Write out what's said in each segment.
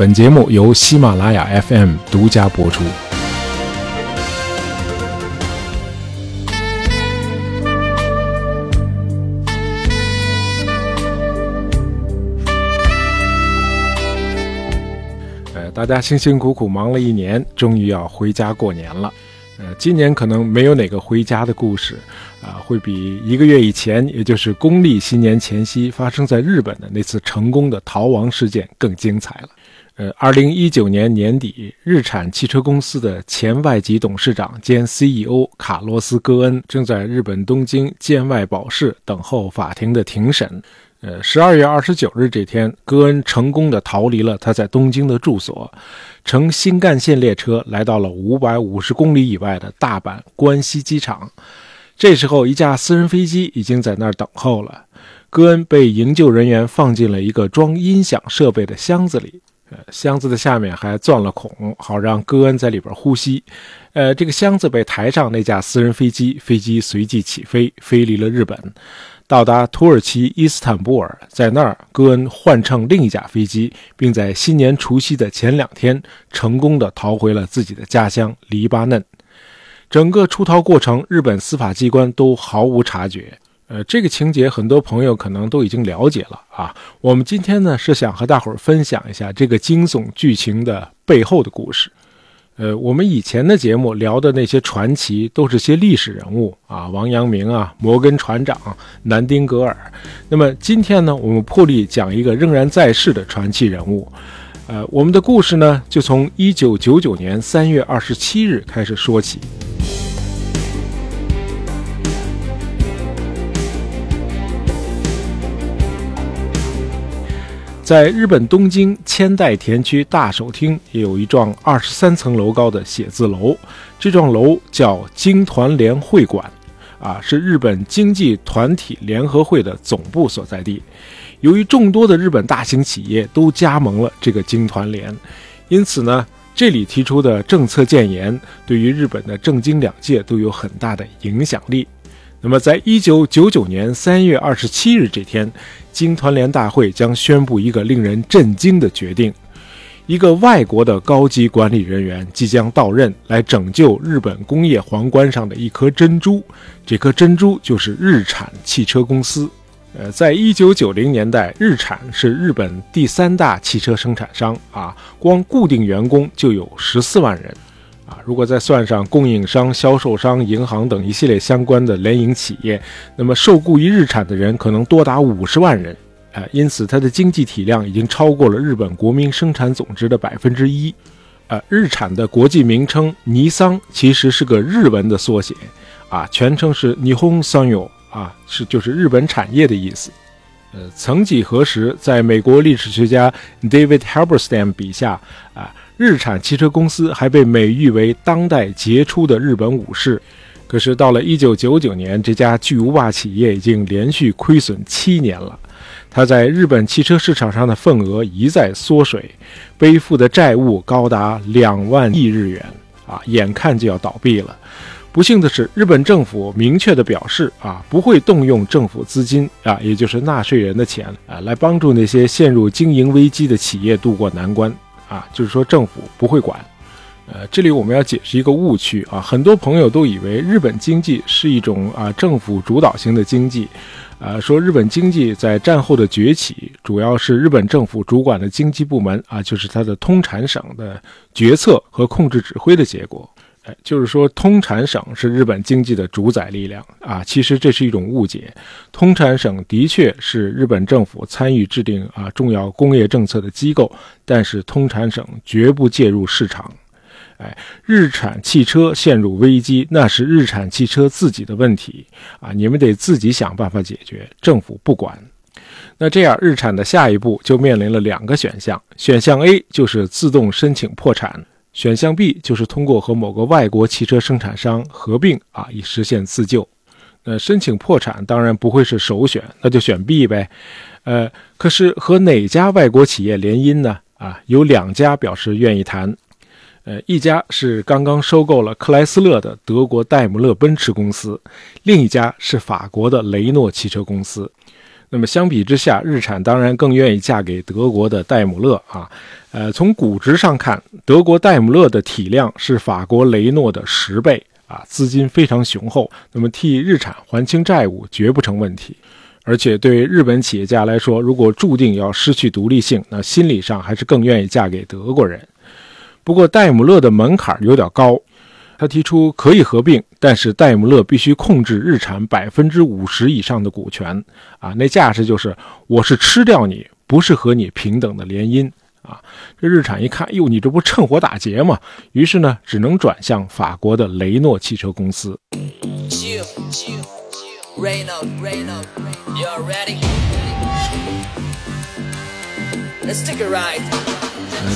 本节目由喜马拉雅 FM 独家播出。呃，大家辛辛苦苦忙了一年，终于要回家过年了。呃，今年可能没有哪个回家的故事，啊，会比一个月以前，也就是公历新年前夕发生在日本的那次成功的逃亡事件更精彩了。呃，二零一九年年底，日产汽车公司的前外籍董事长兼 CEO 卡洛斯·戈恩正在日本东京建外保释，等候法庭的庭审。呃，十二月二十九日这天，戈恩成功的逃离了他在东京的住所，乘新干线列车来到了五百五十公里以外的大阪关西机场。这时候，一架私人飞机已经在那儿等候了。戈恩被营救人员放进了一个装音响设备的箱子里。箱子的下面还钻了孔，好让戈恩在里边呼吸。呃，这个箱子被抬上那架私人飞机，飞机随即起飞，飞离了日本，到达土耳其伊斯坦布尔。在那儿，戈恩换乘另一架飞机，并在新年除夕的前两天，成功的逃回了自己的家乡黎巴嫩。整个出逃过程，日本司法机关都毫无察觉。呃，这个情节很多朋友可能都已经了解了啊。我们今天呢是想和大伙儿分享一下这个惊悚剧情的背后的故事。呃，我们以前的节目聊的那些传奇都是些历史人物啊，王阳明啊，摩根船长，南丁格尔。那么今天呢，我们破例讲一个仍然在世的传奇人物。呃，我们的故事呢就从一九九九年三月二十七日开始说起。在日本东京千代田区大手町，也有一幢二十三层楼高的写字楼。这幢楼叫京团联会馆，啊，是日本经济团体联合会的总部所在地。由于众多的日本大型企业都加盟了这个京团联，因此呢，这里提出的政策建言，对于日本的政经两界都有很大的影响力。那么，在一九九九年三月二十七日这天，经团联大会将宣布一个令人震惊的决定：一个外国的高级管理人员即将到任，来拯救日本工业皇冠上的一颗珍珠。这颗珍珠就是日产汽车公司。呃，在一九九零年代，日产是日本第三大汽车生产商啊，光固定员工就有十四万人。啊，如果再算上供应商、销售商、银行等一系列相关的联营企业，那么受雇于日产的人可能多达五十万人。啊，因此它的经济体量已经超过了日本国民生产总值的百分之一。啊，日产的国际名称尼桑其实是个日文的缩写，啊，全称是 Nihon Sanyo，啊，是就是日本产业的意思。呃，曾几何时，在美国历史学家 David Halberstam 笔下，啊。日产汽车公司还被美誉为当代杰出的日本武士，可是到了1999年，这家巨无霸企业已经连续亏损七年了。它在日本汽车市场上的份额一再缩水，背负的债务高达两万亿日元，啊，眼看就要倒闭了。不幸的是，日本政府明确的表示，啊，不会动用政府资金，啊，也就是纳税人的钱，啊，来帮助那些陷入经营危机的企业渡过难关。啊，就是说政府不会管，呃，这里我们要解释一个误区啊，很多朋友都以为日本经济是一种啊政府主导型的经济，啊，说日本经济在战后的崛起主要是日本政府主管的经济部门啊，就是它的通产省的决策和控制指挥的结果。哎，就是说，通产省是日本经济的主宰力量啊。其实这是一种误解，通产省的确是日本政府参与制定啊重要工业政策的机构，但是通产省绝不介入市场。哎，日产汽车陷入危机，那是日产汽车自己的问题啊，你们得自己想办法解决，政府不管。那这样，日产的下一步就面临了两个选项：选项 A 就是自动申请破产。选项 B 就是通过和某个外国汽车生产商合并啊，以实现自救。那申请破产当然不会是首选，那就选 B 呗。呃，可是和哪家外国企业联姻呢？啊，有两家表示愿意谈。呃，一家是刚刚收购了克莱斯勒的德国戴姆勒奔驰公司，另一家是法国的雷诺汽车公司。那么相比之下，日产当然更愿意嫁给德国的戴姆勒啊。呃，从估值上看，德国戴姆勒的体量是法国雷诺的十倍啊，资金非常雄厚，那么替日产还清债务绝不成问题。而且对日本企业家来说，如果注定要失去独立性，那心理上还是更愿意嫁给德国人。不过戴姆勒的门槛有点高。他提出可以合并，但是戴姆勒必须控制日产百分之五十以上的股权啊！那架势就是我是吃掉你，不是和你平等的联姻啊！这日产一看，哟，你这不趁火打劫吗？于是呢，只能转向法国的雷诺汽车公司。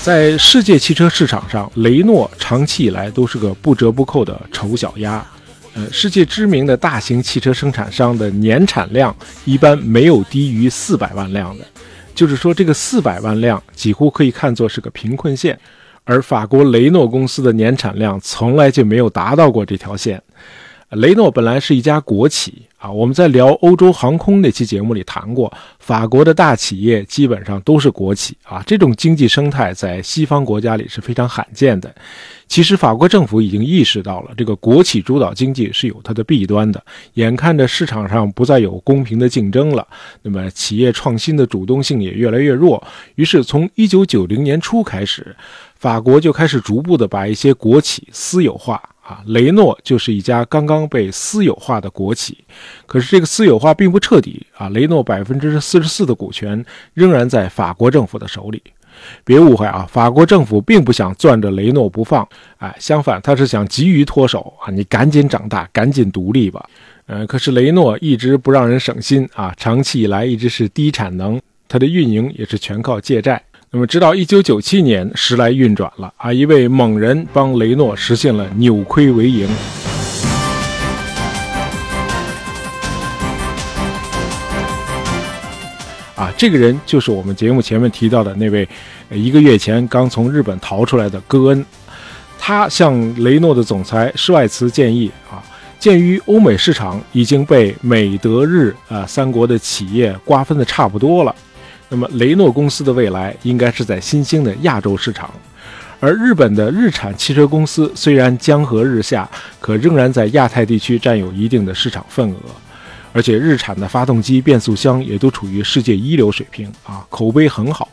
在世界汽车市场上，雷诺长期以来都是个不折不扣的丑小鸭。呃，世界知名的大型汽车生产商的年产量一般没有低于四百万辆的，就是说这个四百万辆几乎可以看作是个贫困线。而法国雷诺公司的年产量从来就没有达到过这条线。雷诺本来是一家国企啊，我们在聊欧洲航空那期节目里谈过，法国的大企业基本上都是国企啊，这种经济生态在西方国家里是非常罕见的。其实法国政府已经意识到了这个国企主导经济是有它的弊端的，眼看着市场上不再有公平的竞争了，那么企业创新的主动性也越来越弱，于是从一九九零年初开始，法国就开始逐步的把一些国企私有化。啊，雷诺就是一家刚刚被私有化的国企，可是这个私有化并不彻底啊。雷诺百分之四十四的股权仍然在法国政府的手里。别误会啊，法国政府并不想攥着雷诺不放，哎，相反，他是想急于脱手啊，你赶紧长大，赶紧独立吧。嗯，可是雷诺一直不让人省心啊，长期以来一直是低产能，它的运营也是全靠借债。那么，直到一九九七年，时来运转了啊！一位猛人帮雷诺实现了扭亏为盈。啊，这个人就是我们节目前面提到的那位，一个月前刚从日本逃出来的戈恩。他向雷诺的总裁施外茨建议啊，鉴于欧美市场已经被美德日啊三国的企业瓜分的差不多了。那么，雷诺公司的未来应该是在新兴的亚洲市场，而日本的日产汽车公司虽然江河日下，可仍然在亚太地区占有一定的市场份额，而且日产的发动机、变速箱也都处于世界一流水平啊，口碑很好。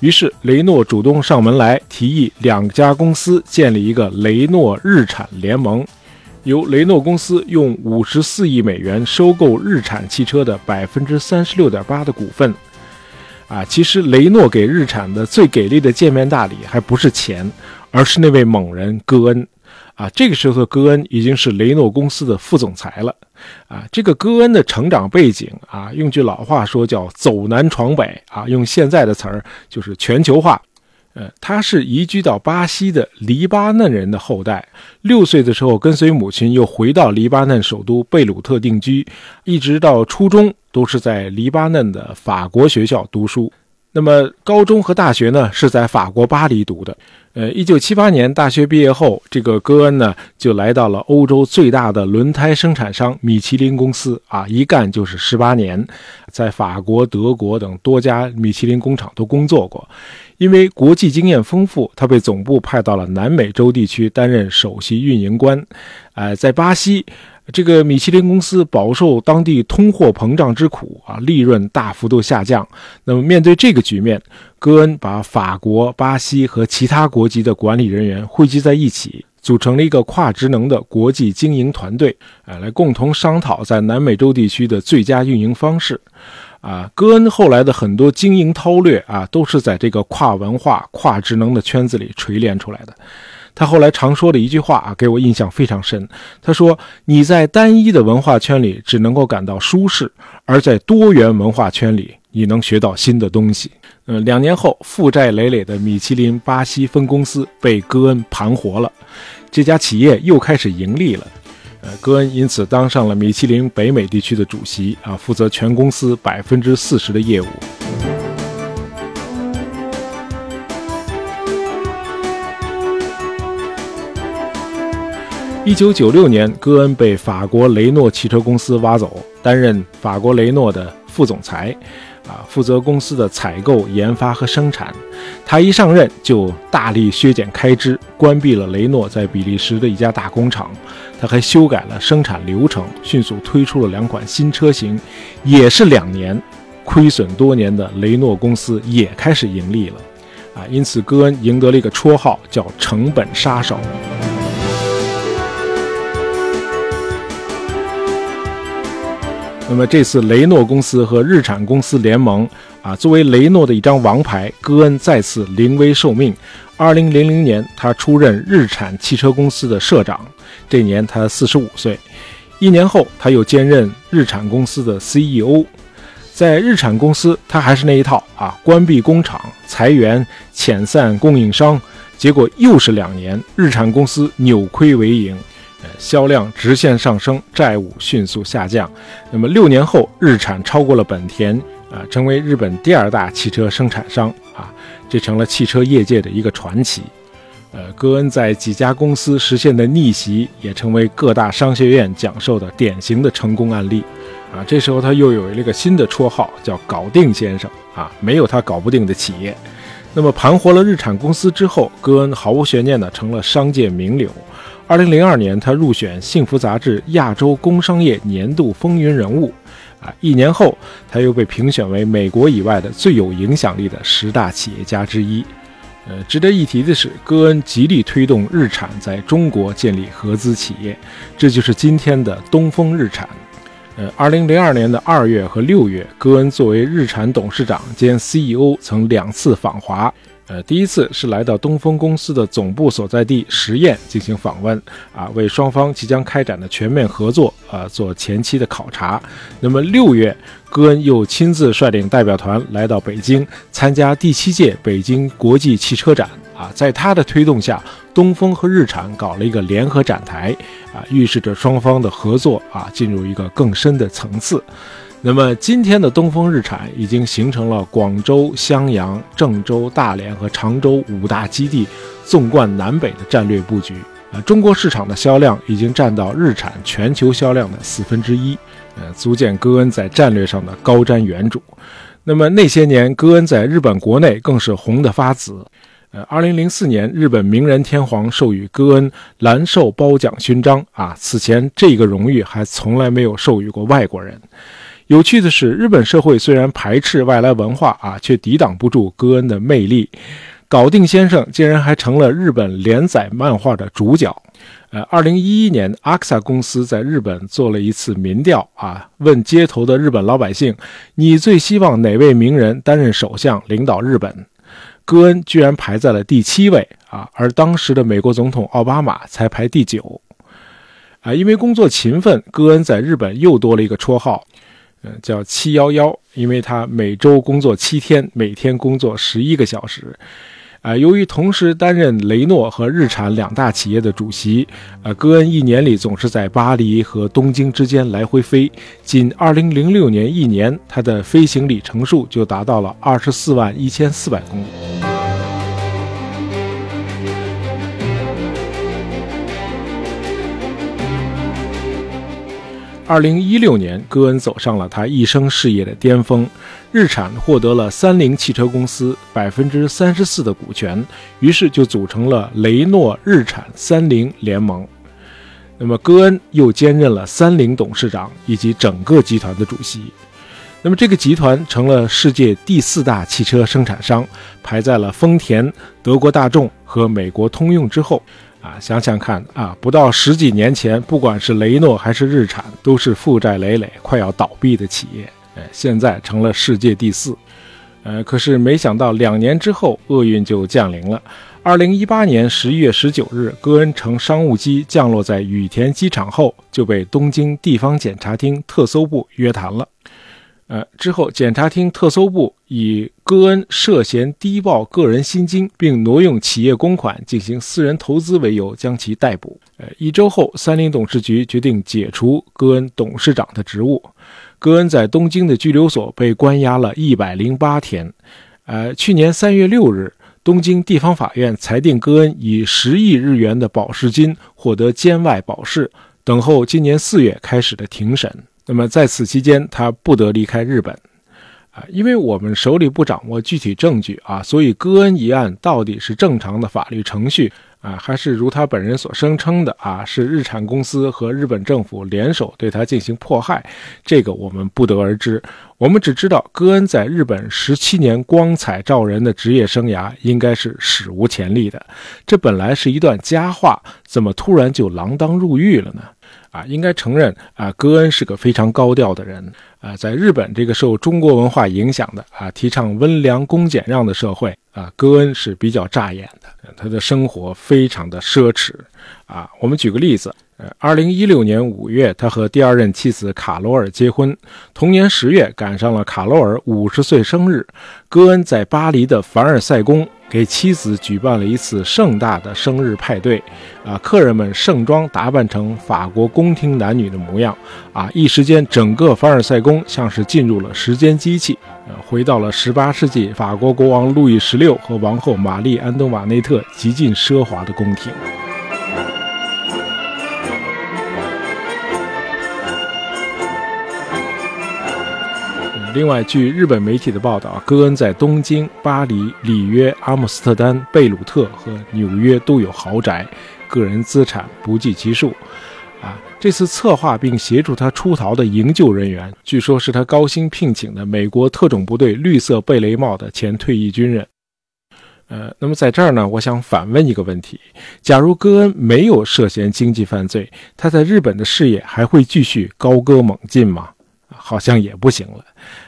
于是，雷诺主动上门来提议，两家公司建立一个雷诺日产联盟，由雷诺公司用五十四亿美元收购日产汽车的百分之三十六点八的股份。啊，其实雷诺给日产的最给力的见面大礼还不是钱，而是那位猛人戈恩。啊，这个时候的戈恩已经是雷诺公司的副总裁了。啊，这个戈恩的成长背景啊，用句老话说叫走南闯北啊，用现在的词儿就是全球化。呃，他是移居到巴西的黎巴嫩人的后代。六岁的时候，跟随母亲又回到黎巴嫩首都贝鲁特定居，一直到初中都是在黎巴嫩的法国学校读书。那么高中和大学呢，是在法国巴黎读的。呃，一九七八年大学毕业后，这个戈恩呢就来到了欧洲最大的轮胎生产商米其林公司啊，一干就是十八年，在法国、德国等多家米其林工厂都工作过。因为国际经验丰富，他被总部派到了南美洲地区担任首席运营官。呃，在巴西，这个米其林公司饱受当地通货膨胀之苦啊，利润大幅度下降。那么面对这个局面，戈恩把法国、巴西和其他国籍的管理人员汇集在一起，组成了一个跨职能的国际经营团队，啊，来共同商讨在南美洲地区的最佳运营方式。啊，戈恩后来的很多经营韬略啊，都是在这个跨文化、跨职能的圈子里锤炼出来的。他后来常说的一句话啊，给我印象非常深。他说：“你在单一的文化圈里只能够感到舒适，而在多元文化圈里，你能学到新的东西。”嗯，两年后，负债累累的米其林巴西分公司被戈恩盘活了，这家企业又开始盈利了。呃，戈恩因此当上了米其林北美地区的主席啊，负责全公司百分之四十的业务。一九九六年，戈恩被法国雷诺汽车公司挖走，担任法国雷诺的。副总裁，啊，负责公司的采购、研发和生产。他一上任就大力削减开支，关闭了雷诺在比利时的一家大工厂。他还修改了生产流程，迅速推出了两款新车型。也是两年，亏损多年的雷诺公司也开始盈利了。啊，因此戈恩赢得了一个绰号，叫“成本杀手”。那么这次雷诺公司和日产公司联盟啊，作为雷诺的一张王牌，戈恩再次临危受命。二零零零年，他出任日产汽车公司的社长，这年他四十五岁。一年后，他又兼任日产公司的 CEO。在日产公司，他还是那一套啊，关闭工厂、裁员、遣散供应商，结果又是两年，日产公司扭亏为盈。销量直线上升，债务迅速下降。那么六年后，日产超过了本田，啊，成为日本第二大汽车生产商，啊，这成了汽车业界的一个传奇。呃，戈恩在几家公司实现的逆袭，也成为各大商学院讲授的典型的成功案例。啊，这时候他又有了一个新的绰号，叫“搞定先生”。啊，没有他搞不定的企业。那么盘活了日产公司之后，戈恩毫无悬念地成了商界名流。二零零二年，他入选《幸福》杂志亚洲工商业年度风云人物，啊，一年后他又被评选为美国以外的最有影响力的十大企业家之一。呃，值得一提的是，戈恩极力推动日产在中国建立合资企业，这就是今天的东风日产。呃，二零零二年的二月和六月，戈恩作为日产董事长兼 CEO，曾两次访华。呃，第一次是来到东风公司的总部所在地十堰进行访问，啊，为双方即将开展的全面合作啊做前期的考察。那么六月，戈恩又亲自率领代表团来到北京，参加第七届北京国际汽车展。啊，在他的推动下，东风和日产搞了一个联合展台，啊，预示着双方的合作啊进入一个更深的层次。那么今天的东风日产已经形成了广州、襄阳、郑州、大连和常州五大基地，纵贯南北的战略布局。啊，中国市场的销量已经占到日产全球销量的四分之一，呃，足见戈恩在战略上的高瞻远瞩。那么那些年，戈恩在日本国内更是红得发紫。呃，二零零四年，日本明仁天皇授予戈恩蓝绶褒奖勋章。啊，此前这个荣誉还从来没有授予过外国人。有趣的是，日本社会虽然排斥外来文化啊，却抵挡不住戈恩的魅力。搞定先生竟然还成了日本连载漫画的主角。呃，二零一一年，阿克萨公司在日本做了一次民调啊，问街头的日本老百姓：“你最希望哪位名人担任首相，领导日本？”戈恩居然排在了第七位啊，而当时的美国总统奥巴马才排第九。啊，因为工作勤奋，戈恩在日本又多了一个绰号。嗯，叫七幺幺，因为他每周工作七天，每天工作十一个小时。啊，由于同时担任雷诺和日产两大企业的主席，啊，戈恩一年里总是在巴黎和东京之间来回飞。仅2006年一年，他的飞行里程数就达到了24万1400公里。二零一六年，戈恩走上了他一生事业的巅峰。日产获得了三菱汽车公司百分之三十四的股权，于是就组成了雷诺日产三菱联盟。那么，戈恩又兼任了三菱董事长以及整个集团的主席。那么，这个集团成了世界第四大汽车生产商，排在了丰田、德国大众和美国通用之后。啊，想想看啊，不到十几年前，不管是雷诺还是日产，都是负债累累、快要倒闭的企业。哎，现在成了世界第四。呃，可是没想到两年之后，厄运就降临了。二零一八年十一月十九日，戈恩乘商务机降落在羽田机场后，就被东京地方检察厅特搜部约谈了。呃，之后检察厅特搜部以戈恩涉嫌低报个人薪金并挪用企业公款进行私人投资为由，将其逮捕。呃，一周后，三菱董事局决定解除戈恩董事长的职务。戈恩在东京的拘留所被关押了一百零八天。呃，去年三月六日，东京地方法院裁定戈恩以十亿日元的保释金获得监外保释，等候今年四月开始的庭审。那么在此期间，他不得离开日本。啊，因为我们手里不掌握具体证据啊，所以戈恩一案到底是正常的法律程序啊，还是如他本人所声称的啊，是日产公司和日本政府联手对他进行迫害，这个我们不得而知。我们只知道戈恩在日本十七年光彩照人的职业生涯应该是史无前例的。这本来是一段佳话，怎么突然就锒铛入狱了呢？啊，应该承认啊，戈恩是个非常高调的人。啊，在日本这个受中国文化影响的啊，提倡温良恭俭让的社会啊，戈恩是比较扎眼的。他的生活非常的奢侈啊。我们举个例子，呃，二零一六年五月，他和第二任妻子卡罗尔结婚，同年十月赶上了卡罗尔五十岁生日，戈恩在巴黎的凡尔赛宫。给妻子举办了一次盛大的生日派对，啊，客人们盛装打扮成法国宫廷男女的模样，啊，一时间整个凡尔赛宫像是进入了时间机器，呃，回到了十八世纪法国国王路易十六和王后玛丽安东瓦内特极尽奢华的宫廷。另外，据日本媒体的报道，戈恩在东京、巴黎、里约、阿姆斯特丹、贝鲁特和纽约都有豪宅，个人资产不计其数。啊，这次策划并协助他出逃的营救人员，据说是他高薪聘请的美国特种部队绿色贝雷帽的前退役军人。呃，那么在这儿呢，我想反问一个问题：假如戈恩没有涉嫌经济犯罪，他在日本的事业还会继续高歌猛进吗？好像也不行了，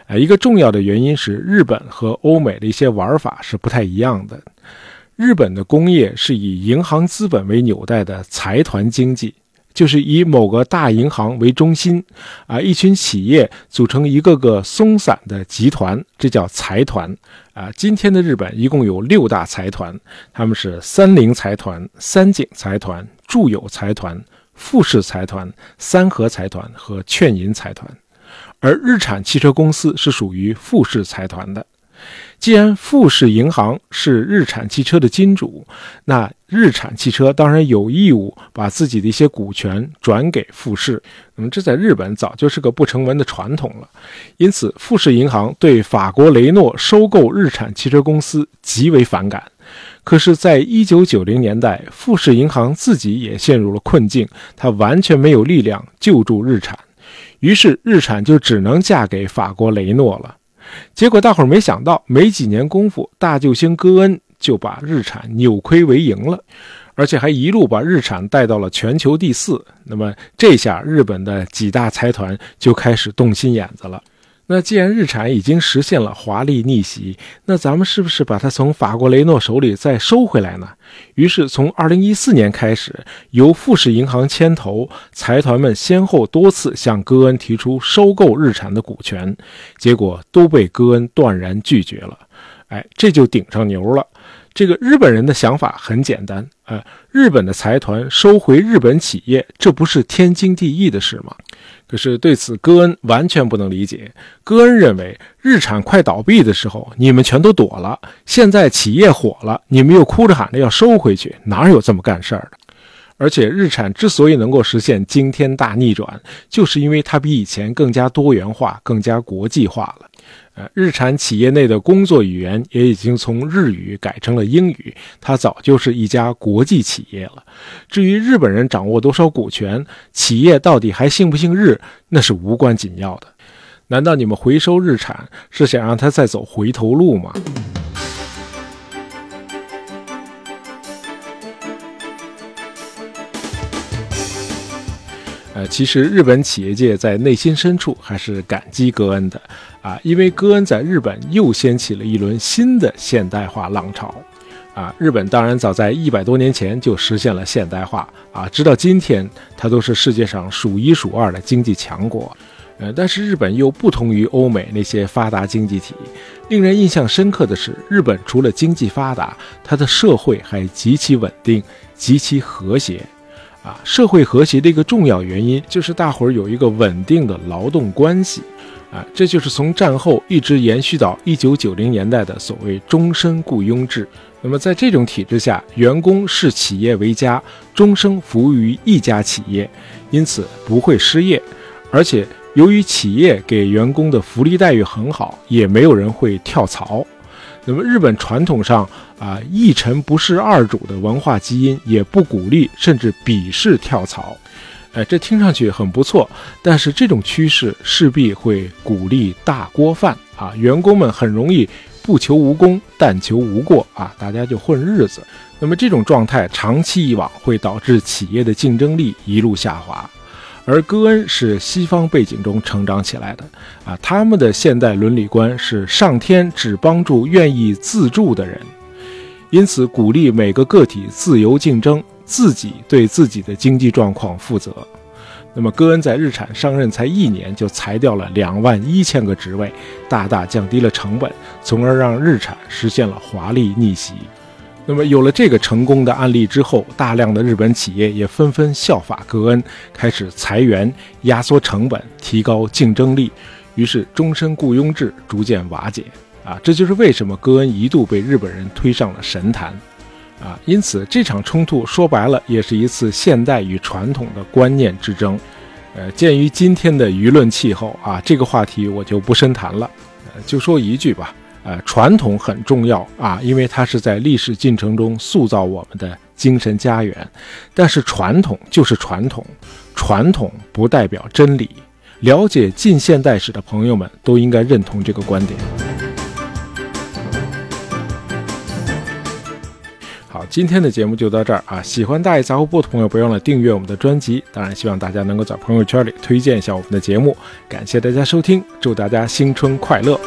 呃，一个重要的原因是日本和欧美的一些玩法是不太一样的。日本的工业是以银行资本为纽带的财团经济，就是以某个大银行为中心，啊，一群企业组成一个个松散的集团，这叫财团。啊，今天的日本一共有六大财团，他们是三菱财团、三井财团、住友财团、富士财团、三和财团和劝银财团。而日产汽车公司是属于富士财团的。既然富士银行是日产汽车的金主，那日产汽车当然有义务把自己的一些股权转给富士。那么这在日本早就是个不成文的传统了。因此，富士银行对法国雷诺收购日产汽车公司极为反感。可是，在一九九零年代，富士银行自己也陷入了困境，它完全没有力量救助日产。于是日产就只能嫁给法国雷诺了。结果大伙儿没想到，没几年功夫，大救星戈恩就把日产扭亏为盈了，而且还一路把日产带到了全球第四。那么这下日本的几大财团就开始动心眼子了。那既然日产已经实现了华丽逆袭，那咱们是不是把它从法国雷诺手里再收回来呢？于是从二零一四年开始，由富士银行牵头，财团们先后多次向戈恩提出收购日产的股权，结果都被戈恩断然拒绝了。哎，这就顶上牛了。这个日本人的想法很简单，呃，日本的财团收回日本企业，这不是天经地义的事吗？可是对此，戈恩完全不能理解。戈恩认为，日产快倒闭的时候，你们全都躲了；现在企业火了，你们又哭着喊着要收回去，哪有这么干事儿的？而且，日产之所以能够实现惊天大逆转，就是因为它比以前更加多元化、更加国际化了。呃，日产企业内的工作语言也已经从日语改成了英语，它早就是一家国际企业了。至于日本人掌握多少股权，企业到底还姓不姓日，那是无关紧要的。难道你们回收日产是想让他再走回头路吗？呃，其实日本企业界在内心深处还是感激戈恩的。啊，因为戈恩在日本又掀起了一轮新的现代化浪潮，啊，日本当然早在一百多年前就实现了现代化，啊，直到今天它都是世界上数一数二的经济强国，呃，但是日本又不同于欧美那些发达经济体，令人印象深刻的是，日本除了经济发达，它的社会还极其稳定，极其和谐，啊，社会和谐的一个重要原因就是大伙儿有一个稳定的劳动关系。啊，这就是从战后一直延续到一九九零年代的所谓终身雇佣制。那么在这种体制下，员工视企业为家，终生服务于一家企业，因此不会失业。而且由于企业给员工的福利待遇很好，也没有人会跳槽。那么日本传统上啊一臣不仕二主的文化基因，也不鼓励甚至鄙视跳槽。哎，这听上去很不错，但是这种趋势势必会鼓励大锅饭啊，员工们很容易不求无功，但求无过啊，大家就混日子。那么这种状态长期以往会导致企业的竞争力一路下滑。而戈恩是西方背景中成长起来的啊，他们的现代伦理观是上天只帮助愿意自助的人，因此鼓励每个个体自由竞争。自己对自己的经济状况负责。那么，戈恩在日产上任才一年，就裁掉了两万一千个职位，大大降低了成本，从而让日产实现了华丽逆袭。那么，有了这个成功的案例之后，大量的日本企业也纷纷效法戈恩，开始裁员、压缩成本、提高竞争力，于是终身雇佣制逐渐瓦解。啊，这就是为什么戈恩一度被日本人推上了神坛。啊，因此这场冲突说白了也是一次现代与传统的观念之争。呃，鉴于今天的舆论气候啊，这个话题我就不深谈了。呃，就说一句吧，呃，传统很重要啊，因为它是在历史进程中塑造我们的精神家园。但是传统就是传统，传统不代表真理。了解近现代史的朋友们都应该认同这个观点。好，今天的节目就到这儿啊！喜欢大爷杂货铺的朋友，不要忘了订阅我们的专辑。当然，希望大家能够在朋友圈里推荐一下我们的节目。感谢大家收听，祝大家新春快乐！